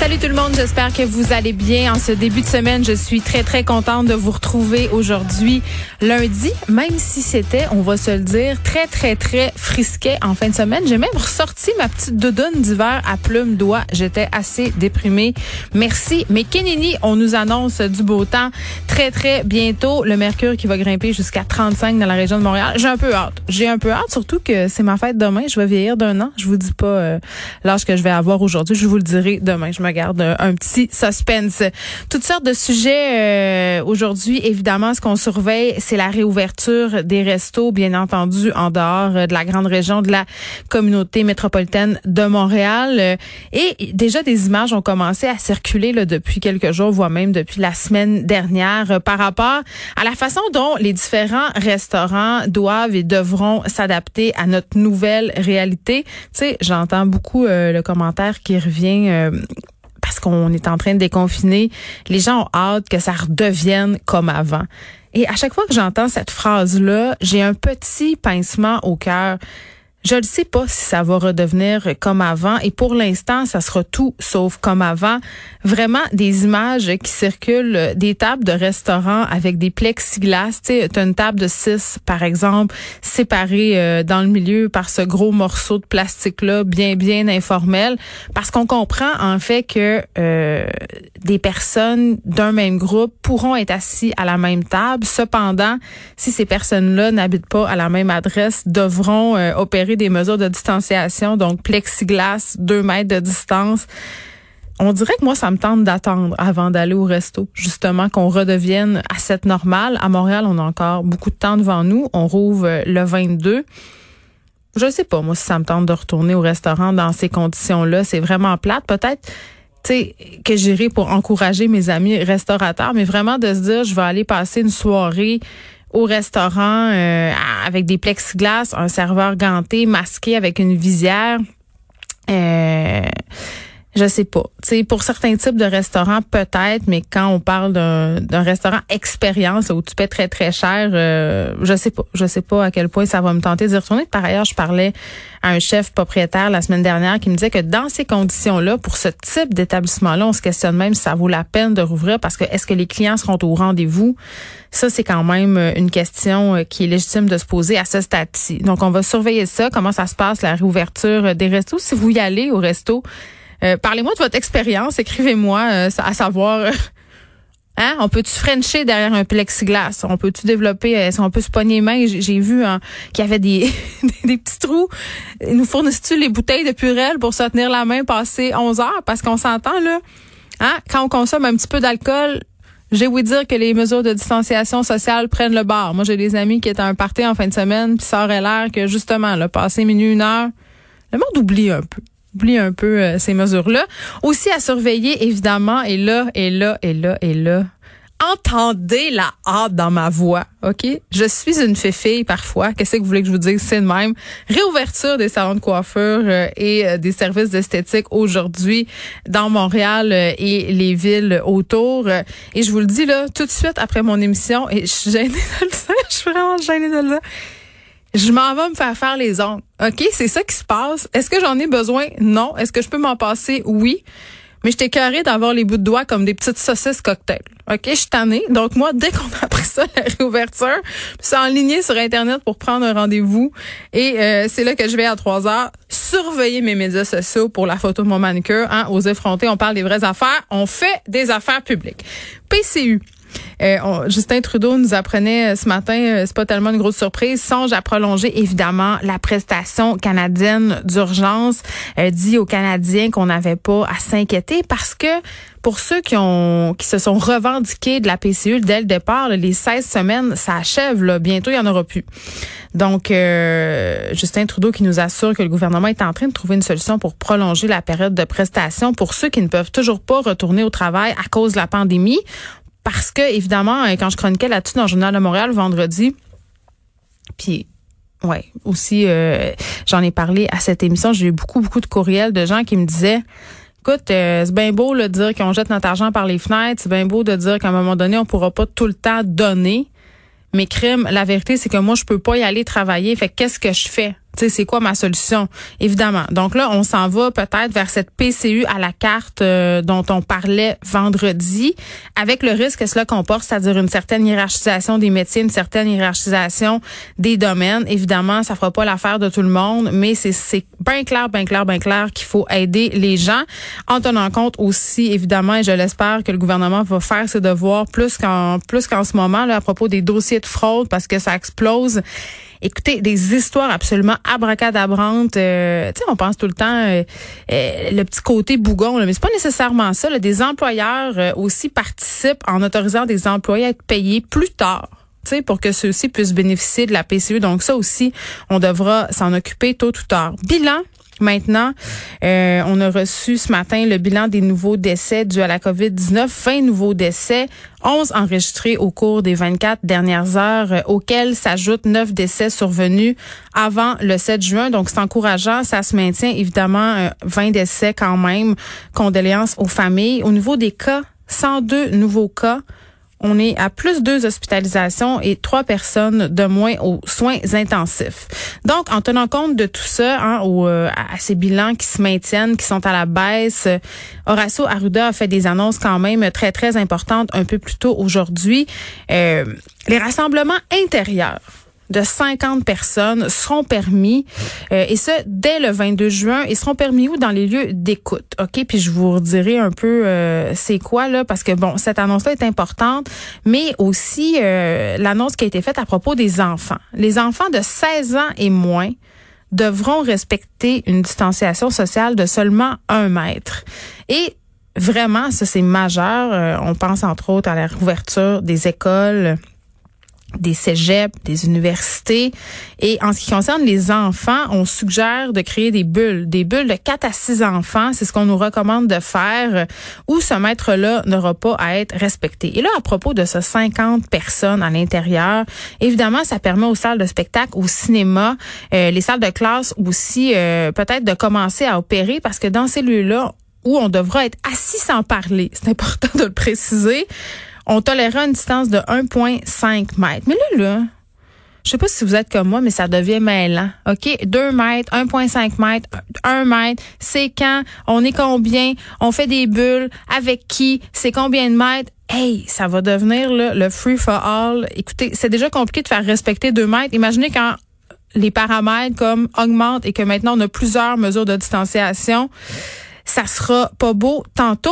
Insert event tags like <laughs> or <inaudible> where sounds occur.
Salut tout le monde, j'espère que vous allez bien. En ce début de semaine, je suis très très contente de vous retrouver aujourd'hui lundi, même si c'était, on va se le dire, très très très frisquet en fin de semaine. J'ai même ressorti ma petite doudoune d'hiver à plumes d'oie. J'étais assez déprimée. Merci. Mais Kenini, on nous annonce du beau temps très très bientôt. Le mercure qui va grimper jusqu'à 35 dans la région de Montréal. J'ai un peu hâte. J'ai un peu hâte, surtout que c'est ma fête demain. Je vais vieillir d'un an. Je vous dis pas euh, l'âge que je vais avoir aujourd'hui. Je vous le dirai demain. Garde un, petit suspense. Toutes sortes de sujets euh, aujourd'hui. Évidemment, ce qu'on surveille, c'est la réouverture des restos, bien entendu, en dehors euh, de la grande région de la communauté métropolitaine de Montréal. Euh, et déjà, des images ont commencé à circuler là, depuis quelques jours, voire même depuis la semaine dernière, par rapport à la façon dont les différents restaurants doivent et devront s'adapter à notre nouvelle réalité. Tu sais, j'entends beaucoup le commentaire qui revient parce qu'on est en train de déconfiner, les gens ont hâte que ça redevienne comme avant. Et à chaque fois que j'entends cette phrase-là, j'ai un petit pincement au cœur. Je ne sais pas si ça va redevenir comme avant et pour l'instant, ça sera tout sauf comme avant. Vraiment des images qui circulent, des tables de restaurants avec des plexiglas. Tu sais, une table de six, par exemple, séparée euh, dans le milieu par ce gros morceau de plastique-là, bien, bien informel. Parce qu'on comprend en fait que euh, des personnes d'un même groupe pourront être assis à la même table. Cependant, si ces personnes-là n'habitent pas à la même adresse, devront euh, opérer des mesures de distanciation, donc plexiglas, deux mètres de distance. On dirait que moi, ça me tente d'attendre avant d'aller au resto, justement, qu'on redevienne à cette normale. À Montréal, on a encore beaucoup de temps devant nous. On rouvre le 22. Je sais pas, moi, si ça me tente de retourner au restaurant dans ces conditions-là. C'est vraiment plate. Peut-être, sais, que j'irai pour encourager mes amis restaurateurs, mais vraiment de se dire, je vais aller passer une soirée au restaurant euh, avec des plexiglas, un serveur ganté, masqué avec une visière. Euh, je sais pas. sais, pour certains types de restaurants, peut-être, mais quand on parle d'un restaurant expérience où tu paies très, très cher, euh, je sais pas. Je sais pas à quel point ça va me tenter d'y retourner. Par ailleurs, je parlais à un chef propriétaire la semaine dernière qui me disait que dans ces conditions-là, pour ce type d'établissement-là, on se questionne même si ça vaut la peine de rouvrir parce que est-ce que les clients seront au rendez-vous? Ça, c'est quand même euh, une question euh, qui est légitime de se poser à ce stade-ci. Donc, on va surveiller ça, comment ça se passe, la réouverture des restos. Si vous y allez au resto, euh, parlez-moi de votre expérience. Écrivez-moi euh, à savoir. Euh, <laughs> hein, on peut-tu frencher derrière un plexiglas? On peut-tu développer, est-ce qu'on peut se pogner les mains? J'ai vu hein, qu'il y avait <laughs> des, des petits trous. Nous fournissent-tu les bouteilles de Purel pour se tenir la main passer 11 heures? Parce qu'on s'entend, là, hein, quand on consomme un petit peu d'alcool, j'ai ouï dire que les mesures de distanciation sociale prennent le bar. Moi, j'ai des amis qui étaient à un party en fin de semaine, puis ça aurait l'air que, justement, là, passer minuit, une heure, le monde oublie un peu oublie un peu euh, ces mesures-là. Aussi à surveiller, évidemment, et là, et là, et là, et là. Entendez la hâte dans ma voix, OK? Je suis une fée parfois. Qu'est-ce que vous voulez que je vous dise? C'est de même. Réouverture des salons de coiffure euh, et euh, des services d'esthétique aujourd'hui dans Montréal et les villes autour. et je vous le dis là, tout de suite après mon émission, et je suis gênée de le dire, <laughs> je suis vraiment gênée de le dire je m'en vais me faire faire les ongles. OK, c'est ça qui se passe. Est-ce que j'en ai besoin? Non. Est-ce que je peux m'en passer? Oui. Mais j'étais carré d'avoir les bouts de doigts comme des petites saucisses cocktail. OK, je suis tannée. Donc moi, dès qu'on a appris ça, <laughs> la réouverture, c'est enligné sur Internet pour prendre un rendez-vous. Et euh, c'est là que je vais à 3 heures surveiller mes médias sociaux pour la photo de mon manicure. Hein, aux effrontés, on parle des vraies affaires. On fait des affaires publiques. PCU. Euh, Justin Trudeau nous apprenait euh, ce matin, euh, c'est pas tellement une grosse surprise, songe à prolonger évidemment la prestation canadienne d'urgence. Dit aux Canadiens qu'on n'avait pas à s'inquiéter parce que pour ceux qui ont qui se sont revendiqués de la PCU dès le départ, les 16 semaines, ça achève. Là. Bientôt, il y en aura plus. Donc, Justin Trudeau qui nous assure que le gouvernement est en train de trouver une solution pour prolonger la période de prestation pour ceux qui ne peuvent toujours pas retourner au travail à cause de la pandémie. Parce que, évidemment, euh, quand je chroniquais là-dessus dans le Journal de Montréal vendredi, puis ouais, aussi, euh, j'en ai parlé à cette émission, j'ai eu beaucoup, beaucoup de courriels de gens qui me disaient Écoute, euh, c'est bien beau de dire qu'on jette notre argent par les fenêtres, c'est bien beau de dire qu'à un moment donné, on pourra pas tout le temps donner. Mais crime, la vérité, c'est que moi, je peux pas y aller travailler. Fait que qu'est-ce que je fais? Tu sais, c'est quoi ma solution? Évidemment. Donc là, on s'en va peut-être vers cette PCU à la carte euh, dont on parlait vendredi, avec le risque que cela comporte, c'est-à-dire une certaine hiérarchisation des métiers, une certaine hiérarchisation des domaines. Évidemment, ça fera pas l'affaire de tout le monde, mais c'est bien clair, bien clair, bien clair qu'il faut aider les gens, en tenant compte aussi, évidemment, et je l'espère, que le gouvernement va faire ses devoirs plus qu'en plus qu'en ce moment là à propos des dossiers de fraude, parce que ça explose. Écoutez, des histoires absolument abracadabrantes. Euh, tu sais, on pense tout le temps euh, euh, le petit côté bougon, là, mais c'est pas nécessairement ça. là. Des employeurs euh, aussi participent en autorisant des employés à être payés plus tard. pour que ceux-ci puissent bénéficier de la PCU. Donc ça aussi, on devra s'en occuper tôt ou tard. Bilan. Maintenant, euh, on a reçu ce matin le bilan des nouveaux décès dus à la COVID-19. 20 nouveaux décès, 11 enregistrés au cours des 24 dernières heures, euh, auxquels s'ajoutent 9 décès survenus avant le 7 juin. Donc, c'est encourageant. Ça se maintient, évidemment, euh, 20 décès quand même. Condoléances aux familles. Au niveau des cas, 102 nouveaux cas. On est à plus deux hospitalisations et trois personnes de moins aux soins intensifs. Donc, en tenant compte de tout ça, hein, euh, à ces bilans qui se maintiennent, qui sont à la baisse, Horacio Arruda a fait des annonces quand même très, très importantes un peu plus tôt aujourd'hui. Euh, les rassemblements intérieurs de 50 personnes seront permis euh, et ce dès le 22 juin ils seront permis où? Dans les lieux d'écoute. OK, puis je vous redirai un peu euh, c'est quoi là parce que bon, cette annonce là est importante, mais aussi euh, l'annonce qui a été faite à propos des enfants. Les enfants de 16 ans et moins devront respecter une distanciation sociale de seulement un mètre. Et vraiment, ça c'est majeur. Euh, on pense entre autres à la réouverture des écoles des cégeps, des universités. Et en ce qui concerne les enfants, on suggère de créer des bulles, des bulles de 4 à 6 enfants. C'est ce qu'on nous recommande de faire, où ce maître-là n'aura pas à être respecté. Et là, à propos de ce 50 personnes à l'intérieur, évidemment, ça permet aux salles de spectacle, au cinéma, euh, les salles de classe aussi, euh, peut-être de commencer à opérer parce que dans ces lieux-là, où on devra être assis sans parler, c'est important de le préciser, on tolérera une distance de 1,5 mètres. Mais là, là, je sais pas si vous êtes comme moi, mais ça devient mêlant. OK? 2 mètres, 1,5 mètres, 1 mètre, c'est quand, on est combien, on fait des bulles, avec qui, c'est combien de mètres? Hey, ça va devenir le free for all. Écoutez, c'est déjà compliqué de faire respecter 2 mètres. Imaginez quand les paramètres comme augmentent et que maintenant on a plusieurs mesures de distanciation. Ça sera pas beau tantôt.